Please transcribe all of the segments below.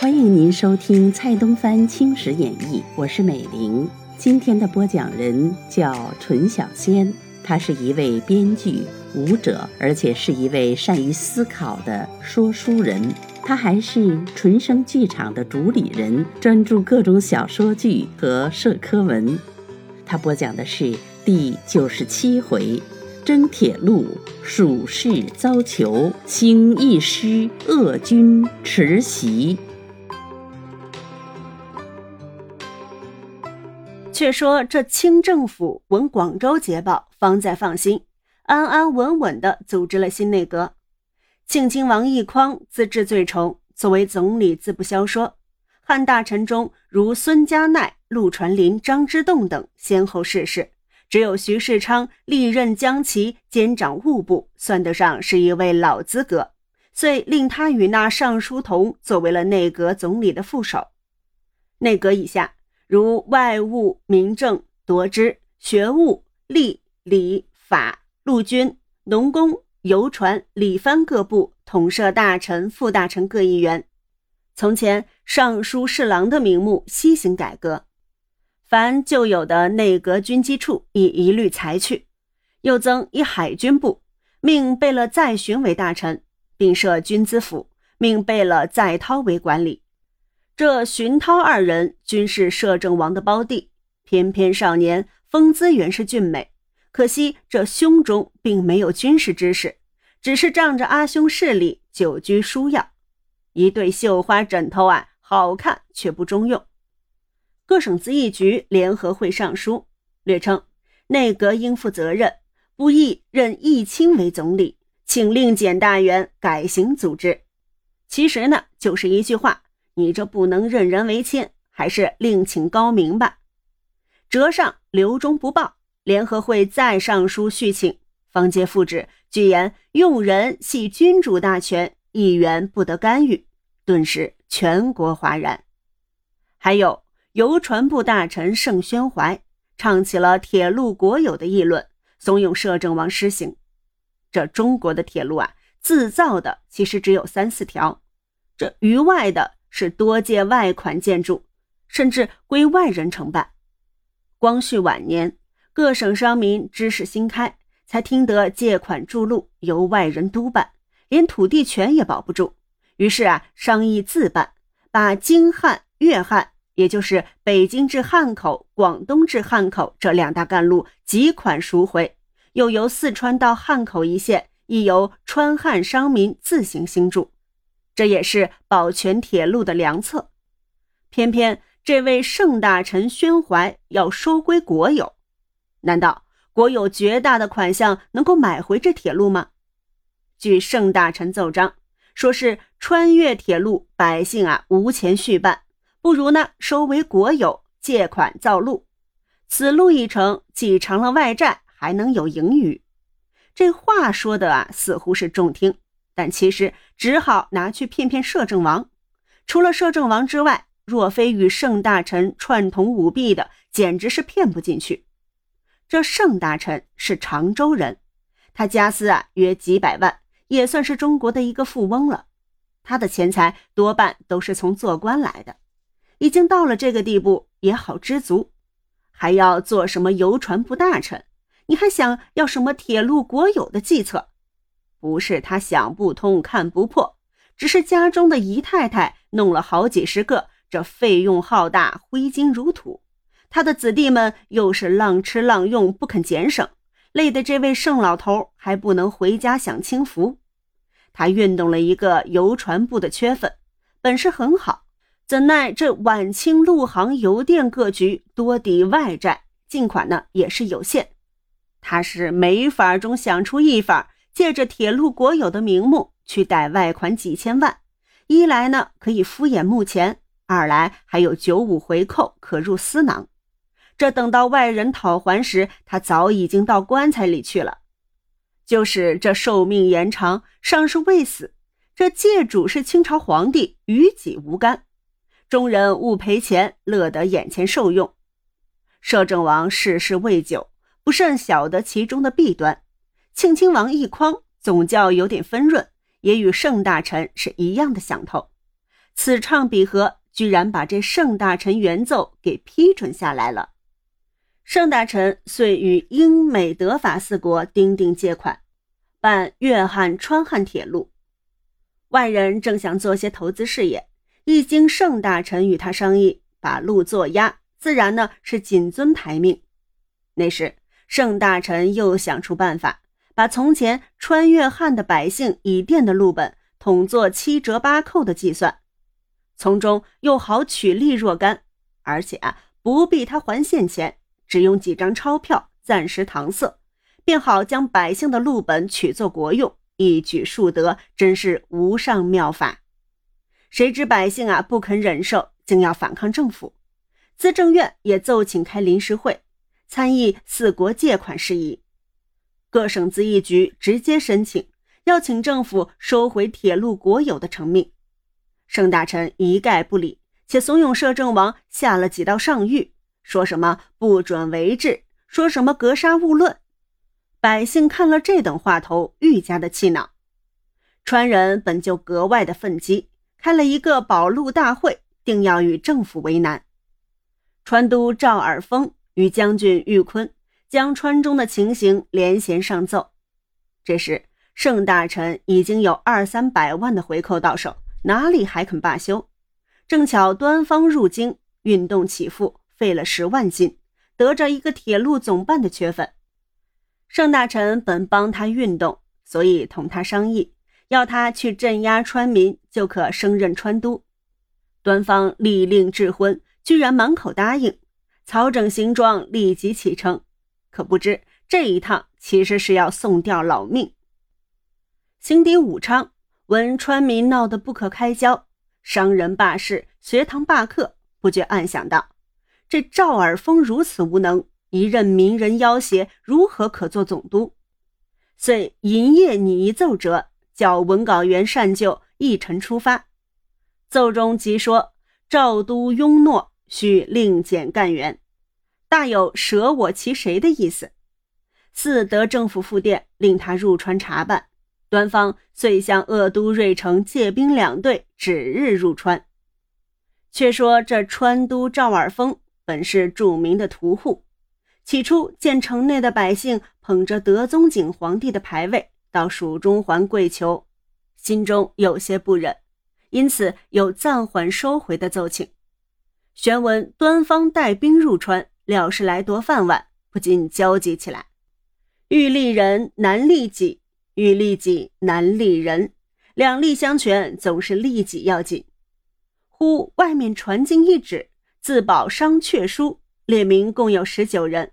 欢迎您收听蔡东藩青史演义，我是美玲。今天的播讲人叫纯小仙，他是一位编剧、舞者，而且是一位善于思考的说书人。他还是纯生剧场的主理人，专注各种小说剧和社科文。他播讲的是第九十七回：征铁路，蜀士遭囚，兴义师，鄂军持袭。却说这清政府闻广州捷报，方在放心，安安稳稳地组织了新内阁。庆亲王奕匡自治最崇，作为总理自不消说。汉大臣中如孙家鼐、陆传林、张之洞等先后逝世，只有徐世昌历任江齐兼掌务部，算得上是一位老资格，遂令他与那尚书同作为了内阁总理的副手。内阁以下。如外务、民政、夺支、学务、吏、礼、法、陆军、农工、邮传、礼藩各部统摄大臣、副大臣各一员。从前尚书侍郎的名目悉行改革，凡旧有的内阁军机处已一律裁去，又增一海军部，命贝勒载洵为大臣，并设军资府，命贝勒载涛为管理。这荀涛二人均是摄政王的胞弟，偏偏少年风姿原是俊美，可惜这胸中并没有军事知识，只是仗着阿兄势力久居书要，一对绣花枕头啊，好看却不中用。各省咨议局联合会上书，略称内阁应负责任，不宜任议清为总理，请令检大员改行组织。其实呢，就是一句话。你这不能任人唯亲，还是另请高明吧。折上留中不报，联合会再上书续请，方皆复旨，据言用人系君主大权，议员不得干预。顿时全国哗然。还有邮传部大臣盛宣怀，唱起了铁路国有的议论，怂恿摄政王施行。这中国的铁路啊，自造的其实只有三四条，这余外的。是多借外款建筑，甚至归外人承办。光绪晚年，各省商民知识新开，才听得借款筑路由外人督办，连土地权也保不住。于是啊，商议自办，把京汉、粤汉，也就是北京至汉口、广东至汉口这两大干路，几款赎回，又由四川到汉口一线，亦由川汉商民自行兴筑。这也是保全铁路的良策，偏偏这位盛大臣宣怀要收归国有，难道国有绝大的款项能够买回这铁路吗？据盛大臣奏章，说是穿越铁路，百姓啊无钱续办，不如呢收为国有，借款造路。此路一成，既偿了外债，还能有盈余。这话说的啊，似乎是中听。但其实只好拿去骗骗摄政王。除了摄政王之外，若非与盛大臣串通舞弊的，简直是骗不进去。这盛大臣是常州人，他家私啊约几百万，也算是中国的一个富翁了。他的钱财多半都是从做官来的，已经到了这个地步，也好知足。还要做什么邮传部大臣？你还想要什么铁路国有的计策？不是他想不通、看不破，只是家中的姨太太弄了好几十个，这费用浩大，挥金如土。他的子弟们又是浪吃浪用，不肯俭省，累得这位盛老头还不能回家享清福。他运动了一个邮传部的缺份，本事很好，怎奈这晚清陆航、邮电各局多抵外债，进款呢也是有限。他是没法中想出一法。借着铁路国有的名目去贷外款几千万，一来呢可以敷衍目前，二来还有九五回扣可入私囊。这等到外人讨还时，他早已经到棺材里去了。就是这寿命延长，尚是未死。这借主是清朝皇帝，与己无干。众人勿赔钱，乐得眼前受用。摄政王逝世未久，不甚晓得其中的弊端。庆亲王一匡总教有点分润，也与盛大臣是一样的想头。此唱彼和，居然把这盛大臣原奏给批准下来了。盛大臣遂与英美德法四国订定借款，办粤汉川汉铁路。外人正想做些投资事业，一经盛大臣与他商议，把路做押，自然呢是谨遵台命。那时盛大臣又想出办法，把从前穿越汉的百姓已垫的路本统做七折八扣的计算，从中又好取利若干，而且啊不必他还现钱，只用几张钞票暂时搪塞，便好将百姓的路本取作国用，一举数得，真是无上妙法。谁知百姓啊不肯忍受，竟要反抗政府，资政院也奏请开临时会。参议四国借款事宜，各省资议局直接申请，要请政府收回铁路国有的成命。盛大臣一概不理，且怂恿摄政王下了几道上谕，说什么不准为治，说什么格杀勿论。百姓看了这等话头，愈加的气恼。川人本就格外的愤激，开了一个保路大会，定要与政府为难。川都赵尔丰。与将军玉坤将川中的情形连衔上奏。这时，盛大臣已经有二三百万的回扣到手，哪里还肯罢休？正巧端方入京，运动起复，费了十万金，得着一个铁路总办的缺份。盛大臣本帮他运动，所以同他商议，要他去镇压川民，就可升任川都。端方立令智昏，居然满口答应。曹整行装，立即启程。可不知这一趟其实是要送掉老命。行抵武昌，闻川民闹得不可开交，商人罢市，学堂罢课，不觉暗想道：“这赵尔丰如此无能，一任民人要挟，如何可做总督？”遂银夜拟一奏折，叫文稿员善就，一晨出发。奏中即说赵都庸诺。需另减干员，大有舍我其谁的意思。四得政府复电，令他入川查办。端方遂向鄂都瑞城借兵两队，指日入川。却说这川都赵尔丰本是著名的屠户，起初见城内的百姓捧着德宗景皇帝的牌位到蜀中还跪求，心中有些不忍，因此有暂缓收回的奏请。玄闻端方带兵入川，料是来夺饭碗，不禁焦急起来。欲利人难利己，欲利己难利人，两利相权，总是利己要紧。忽外面传进一纸自保商榷书，列明共有十九人。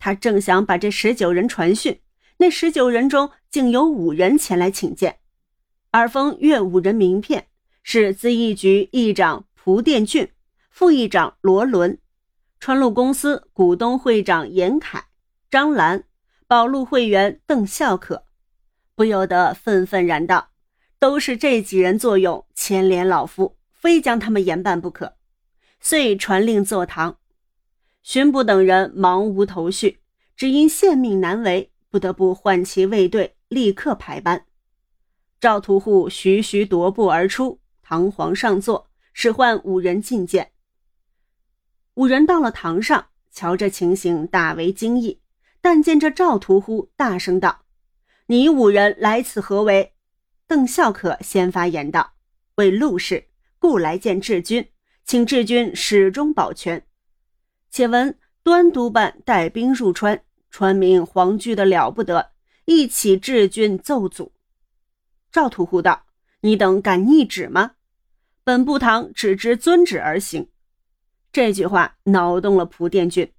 他正想把这十九人传讯，那十九人中竟有五人前来请见。耳封阅五人名片，是资议局议长蒲殿俊。副议长罗伦，川路公司股东会长严凯、张兰，保路会员邓孝可，不由得愤愤然道：“都是这几人作用牵连老夫，非将他们严办不可。”遂传令坐堂。巡捕等人忙无头绪，只因县命难违，不得不唤其卫队，立刻排班。赵屠户徐徐踱步而出，堂皇上座，使唤五人觐见。五人到了堂上，瞧这情形，大为惊异。但见这赵屠户，大声道：“你五人来此何为？”邓孝可先发言道：“为陆氏，故来见治军，请治军始终保全。且闻端督办带兵入川，川民惶惧的了不得，一起治军奏祖。”赵屠户道：“你等敢逆旨吗？本部堂只知遵旨而行。”这句话恼动了蒲殿俊，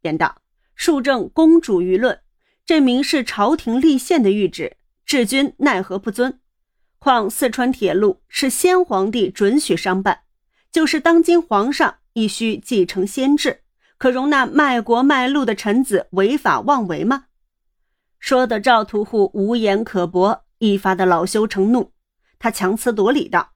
便道：“庶正公主舆论，这明是朝廷立宪的谕旨，治军奈何不遵？况四川铁路是先皇帝准许商办，就是当今皇上亦需继承先制，可容纳卖国卖路的臣子违法妄为吗？”说的赵屠户无言可驳，一发的恼羞成怒，他强词夺理道：“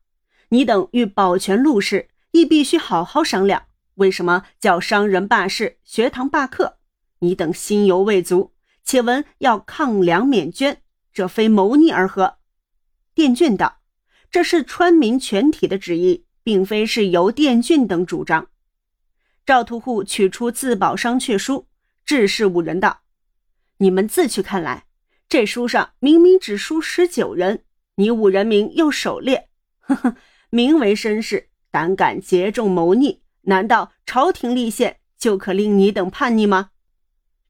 你等欲保全陆氏，亦必须好好商量。”为什么叫商人罢市、学堂罢课？你等心犹未足，且闻要抗粮免捐，这非谋逆而何？殿俊道：“这是川民全体的旨意，并非是由殿俊等主张。”赵屠户取出自保商榷书，致示五人道：“你们自去看来，这书上明明只书十九人，你五人名又首列，呵呵，名为绅士，胆敢结众谋逆，难道朝廷立宪就可令你等叛逆吗？”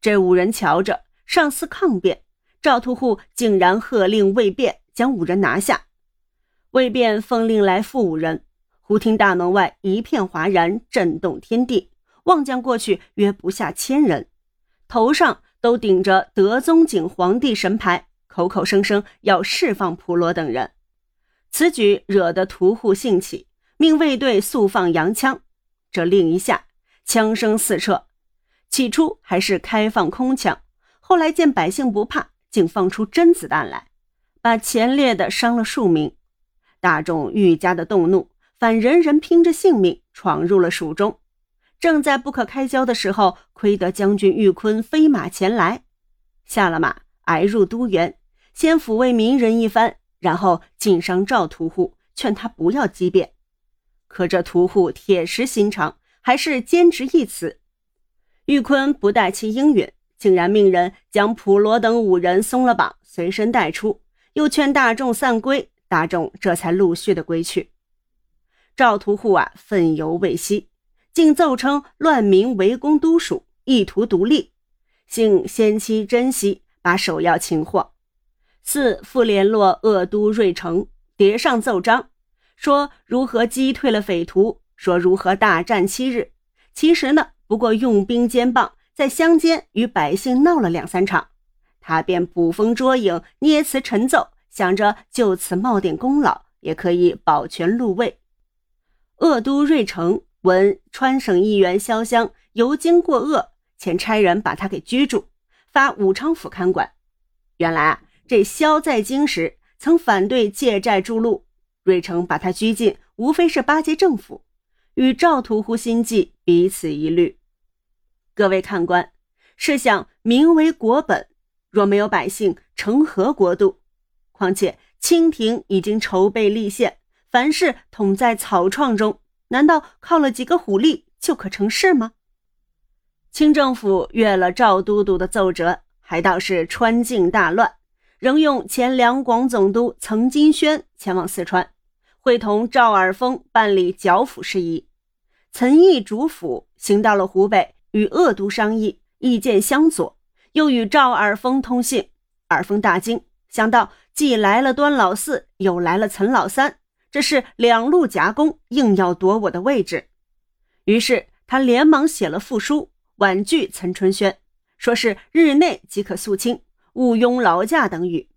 这五人瞧着，上司抗辩，赵屠户竟然喝令魏辩将五人拿下。魏辩奉令来赴五人。忽听大门外一片哗然，震动天地。望将过去，约不下千人，头上都顶着德宗景皇帝神牌，口口声声要释放普罗等人。此举惹得屠户兴起，命卫队速放洋枪。这令一下，枪声四彻。起初还是开放空枪，后来见百姓不怕，竟放出真子弹来，把前列的伤了数名。大众愈加的动怒。反人人拼着性命闯入了蜀中，正在不可开交的时候，亏得将军玉坤飞马前来，下了马，挨入都园，先抚慰民人一番，然后进商赵屠户，劝他不要激辩。可这屠户铁石心肠，还是坚持一词。玉坤不待其应允，竟然命人将普罗等五人松了绑，随身带出，又劝大众散归，大众这才陆续的归去。赵屠户啊，愤犹未息，竟奏称乱民围攻都署，意图独立。幸先期珍惜，把首要擒获。四复联络鄂都瑞城，叠上奏章，说如何击退了匪徒，说如何大战七日。其实呢，不过用兵兼棒，在乡间与百姓闹了两三场，他便捕风捉影，捏词陈奏，想着就此冒点功劳，也可以保全禄位。鄂都瑞城闻川省议员萧湘游经过鄂，遣差人把他给拘住，发武昌府看管。原来啊，这萧在京时曾反对借债筑路，瑞城把他拘禁，无非是巴结政府，与赵屠户心计彼此一虑。各位看官，试想民为国本，若没有百姓，成何国度？况且清廷已经筹备立宪。凡事统在草创中，难道靠了几个虎力就可成事吗？清政府阅了赵都督的奏折，还道是川境大乱，仍用前两广总督曾金轩前往四川，会同赵尔丰办理剿抚事宜。岑毅主府行到了湖北，与鄂都商议，意见相左，又与赵尔丰通信。尔丰大惊，想到既来了端老四，又来了岑老三。这是两路夹攻，硬要夺我的位置。于是他连忙写了复书，婉拒岑春轩，说是日内即可肃清，毋庸劳驾等语。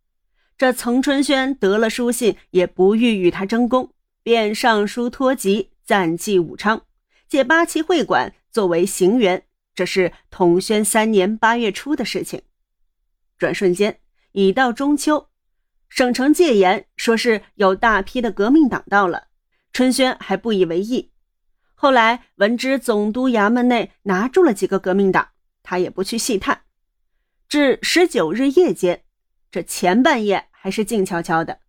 这岑春轩得了书信，也不欲与他争功，便上书托疾，暂寄武昌，借八旗会馆作为行辕。这是统宣三年八月初的事情。转瞬间已到中秋。省城戒严，说是有大批的革命党到了。春轩还不以为意。后来闻知总督衙门内拿住了几个革命党，他也不去细探。至十九日夜间，这前半夜还是静悄悄的。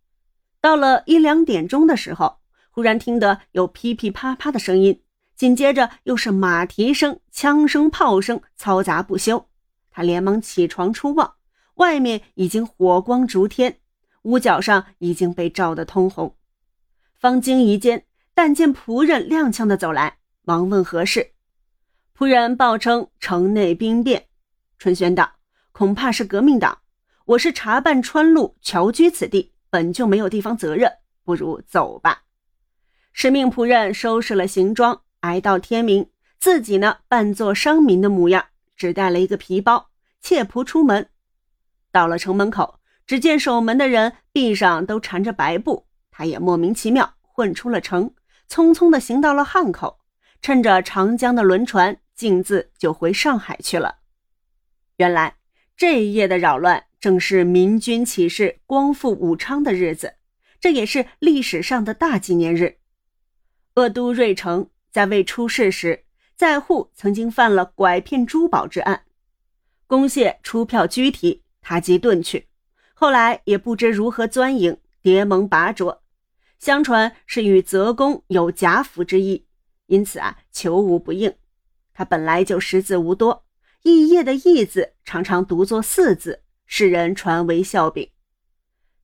到了一两点钟的时候，忽然听得有噼噼啪啪的声音，紧接着又是马蹄声、枪声、炮声，嘈杂不休。他连忙起床出望，外面已经火光烛天。屋角上已经被照得通红，方惊疑间，但见仆人踉跄的走来，忙问何事。仆人报称城内兵变。春轩道：“恐怕是革命党。我是查办川路，侨居此地，本就没有地方责任，不如走吧。”使命仆人收拾了行装，挨到天明，自己呢扮作商民的模样，只带了一个皮包，切仆出门。到了城门口。只见守门的人臂上都缠着白布，他也莫名其妙混出了城，匆匆的行到了汉口，趁着长江的轮船，径自就回上海去了。原来这一夜的扰乱，正是明军起事光复武昌的日子，这也是历史上的大纪念日。鄂都瑞城在未出事时，在沪曾经犯了拐骗珠宝之案，公谢出票拘提，他即遁去。后来也不知如何钻营，结盟拔擢，相传是与泽公有夹服之意，因此啊，求无不应。他本来就识字无多，异业的异字常常读作四字，世人传为笑柄。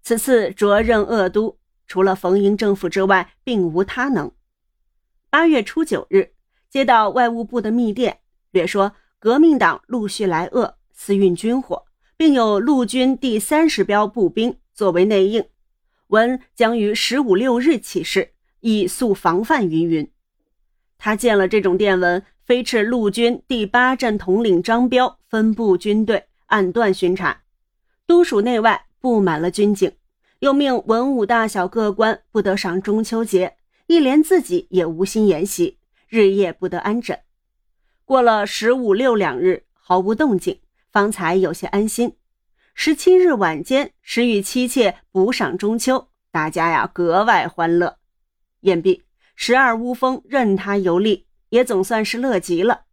此次着任鄂都，除了冯营政府之外，并无他能。八月初九日，接到外务部的密电，略说革命党陆续来鄂，私运军火。并有陆军第三十标步兵作为内应，闻将于十五六日起事，以速防范。云云。他见了这种电文，飞斥陆军第八镇统领张彪分部军队暗段巡查，都署内外布满了军警，又命文武大小各官不得上中秋节，一连自己也无心研习，日夜不得安枕。过了十五六两日，毫无动静。方才有些安心。十七日晚间，时与妻妾补赏中秋，大家呀格外欢乐。宴毕，十二乌峰任他游历，也总算是乐极了。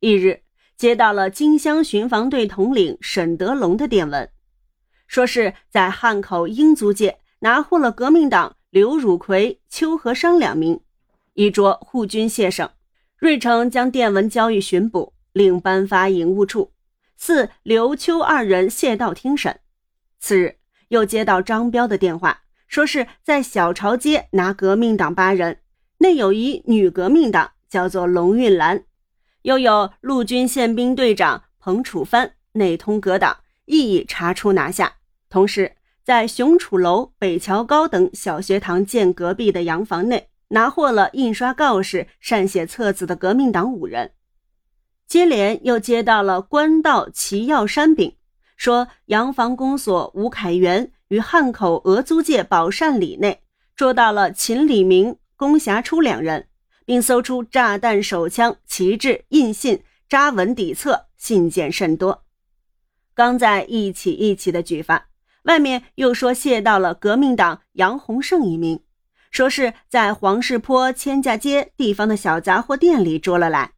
翌日，接到了金乡巡防队统领沈德龙的电文，说是在汉口英租界拿获了革命党刘汝奎、邱和商两名，一着护军谢省。瑞成将电文交予巡捕，另颁发营务处。四刘秋二人谢道听审，次日又接到张彪的电话，说是在小朝街拿革命党八人，内有一女革命党，叫做龙运兰，又有陆军宪兵队长彭楚帆内通革党，亦已查出拿下。同时在雄楚楼、北桥高等小学堂建隔壁的洋房内，拿获了印刷告示、善写册子的革命党五人。接连又接到了官道齐耀山禀，说洋房公所吴凯元于汉口俄租界宝善里内捉到了秦李明、龚霞初两人，并搜出炸弹、手枪、旗帜、印信、扎文底册，信件甚多。刚在一起一起的举发，外面又说谢到了革命党杨洪胜一名，说是在黄氏坡千家街地方的小杂货店里捉了来。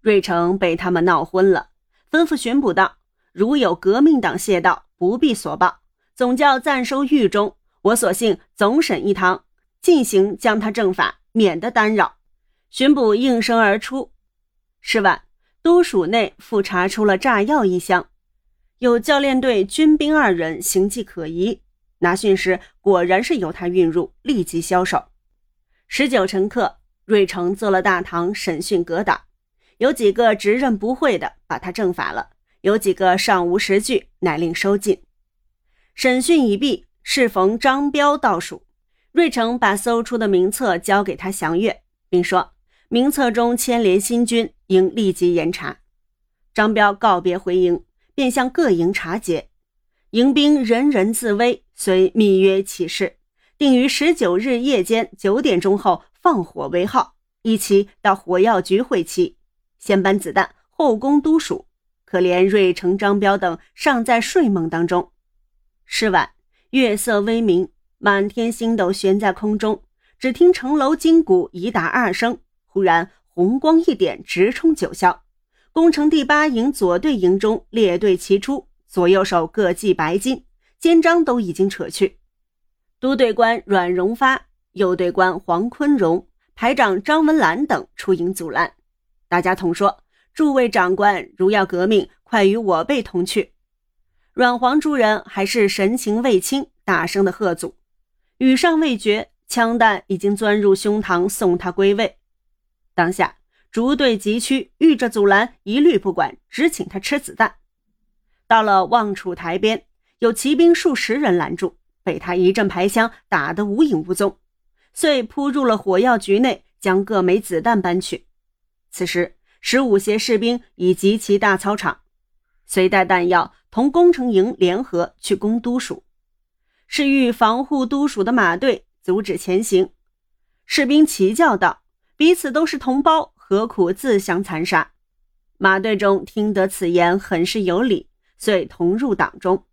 瑞成被他们闹昏了，吩咐巡捕道：“如有革命党谢道，不必所报，总教暂收狱中。我索性总审一堂，进行将他正法，免得干扰。”巡捕应声而出。是晚，都署内复查出了炸药一箱，有教练队军兵二人形迹可疑。拿讯时，果然是由他运入，立即销售。十九乘客，瑞成做了大堂审讯革党。有几个直认不讳的，把他正法了；有几个尚无实据，乃令收禁。审讯已毕，适逢张彪倒数，瑞成把搜出的名册交给他详阅，并说名册中牵连新军，应立即严查。张彪告别回营，便向各营查结，营兵人人自危，遂密约起事，定于十九日夜间九点钟后放火为号，一起到火药局会齐。先搬子弹，后攻都署。可怜瑞城、张彪等尚在睡梦当中。是晚，月色微明，满天星斗悬在空中。只听城楼金鼓已打二声，忽然红光一点，直冲九霄。攻城第八营左队营中列队齐出，左右手各系白巾，肩章都已经扯去。都队官阮荣发、右队官黄坤荣、排长张文兰等出营阻拦。大家同说：“诸位长官，如要革命，快与我辈同去。”阮黄诸人还是神情未清，大声的喝阻。语尚未绝，枪弹已经钻入胸膛，送他归位。当下逐队急趋，遇着阻拦，一律不管，只请他吃子弹。到了望楚台边，有骑兵数十人拦住，被他一阵排枪打得无影无踪，遂扑入了火药局内，将各枚子弹搬去。此时，十五协士兵已集齐大操场，随带弹药同工程营联合去攻都署。是欲防护都署的马队阻止前行。士兵齐叫道：“彼此都是同胞，何苦自相残杀？”马队中听得此言，很是有理，遂同入党中。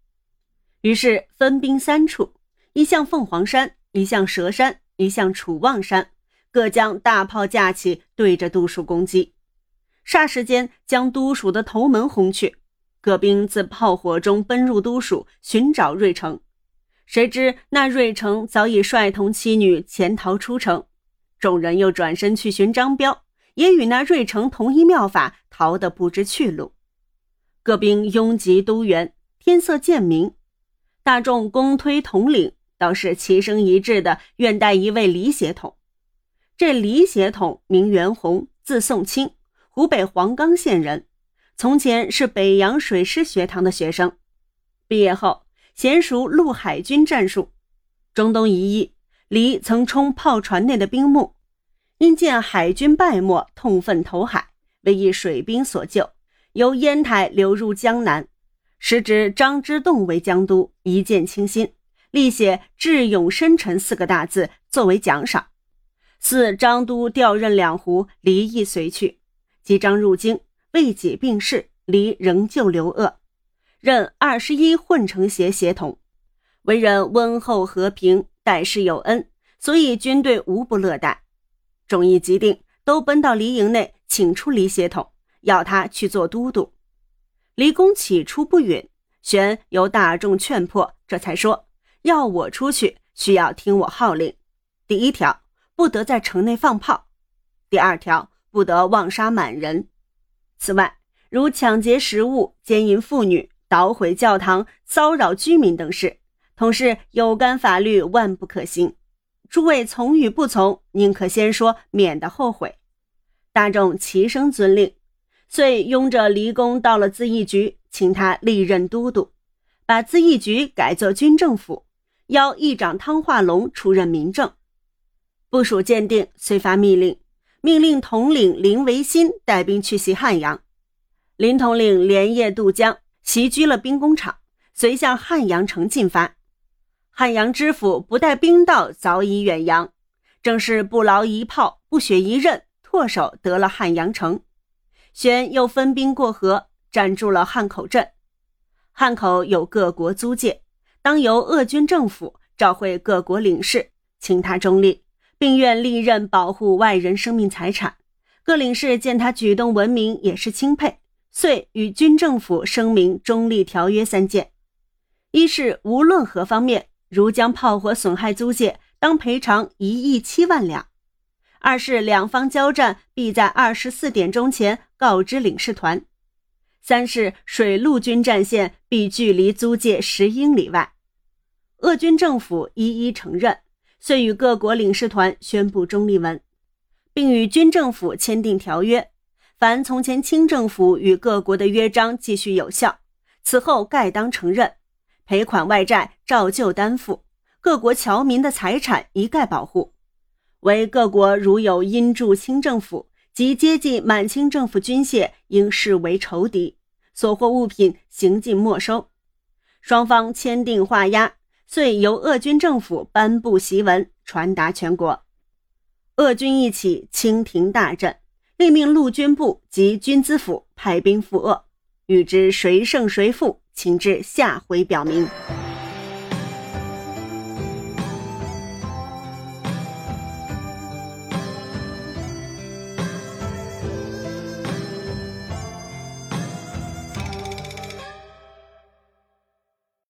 于是分兵三处：一向凤凰山，一向蛇山，一向楚望山。各将大炮架起，对着都署攻击。霎时间，将都署的头门轰去。各兵自炮火中奔入都署寻找瑞成，谁知那瑞成早已率同妻女潜逃出城。众人又转身去寻张彪，也与那瑞成同一妙法，逃得不知去路。各兵拥挤都园，天色渐明，大众公推统领，倒是齐声一致的愿带一位李协统。这李协统名元洪，字宋清，湖北黄冈县人。从前是北洋水师学堂的学生，毕业后娴熟陆海军战术。中东一役，李曾冲炮船内的兵木，因见海军败没，痛愤投海，为一水兵所救，由烟台流入江南。时值张之洞为江都，一见倾心，立写“智勇深沉”四个大字作为奖赏。四张都调任两湖，离亦随去。即张入京。未解病逝，离仍旧留鄂，任二十一混成协协统，为人温厚和平，待世有恩，所以军队无不乐待。众议既定，都奔到黎营内，请出黎协统，要他去做都督。黎公起初不允，旋由大众劝迫，这才说要我出去，需要听我号令。第一条，不得在城内放炮；第二条，不得妄杀满人。此外，如抢劫食物、奸淫妇女、捣毁教堂、骚扰居民等事，同是有关法律，万不可行。诸位从与不从，宁可先说，免得后悔。大众齐声遵令，遂拥着离公到了资义局，请他历任都督，把资义局改作军政府，邀议长汤化龙出任民政。部署鉴定，遂发密令。命令统领林维新带兵去袭汉阳，林统领连夜渡江，袭击了兵工厂，遂向汉阳城进发。汉阳知府不带兵到，早已远扬。正是不劳一炮，不血一刃，唾手得了汉阳城。玄又分兵过河，占住了汉口镇。汉口有各国租界，当由鄂军政府召会各国领事，请他中立。并愿历任保护外人生命财产。各领事见他举动文明，也是钦佩，遂与军政府声明中立条约三件：一是无论何方面，如将炮火损害租界，当赔偿一亿七万两；二是两方交战，必在二十四点钟前告知领事团；三是水陆军战线必距离租界十英里外。鄂军政府一一承认。遂与各国领事团宣布中立文，并与军政府签订条约。凡从前清政府与各国的约章继续有效，此后盖当承认。赔款外债照旧担负，各国侨民的财产一概保护。唯各国如有因助清政府及接近满清政府军械，应视为仇敌，所获物品行尽没收。双方签订画押。遂由鄂军政府颁布檄文，传达全国。鄂军一起，清廷大振，另命陆军部及军资府派兵赴鄂，欲知谁胜谁负，请至下回表明。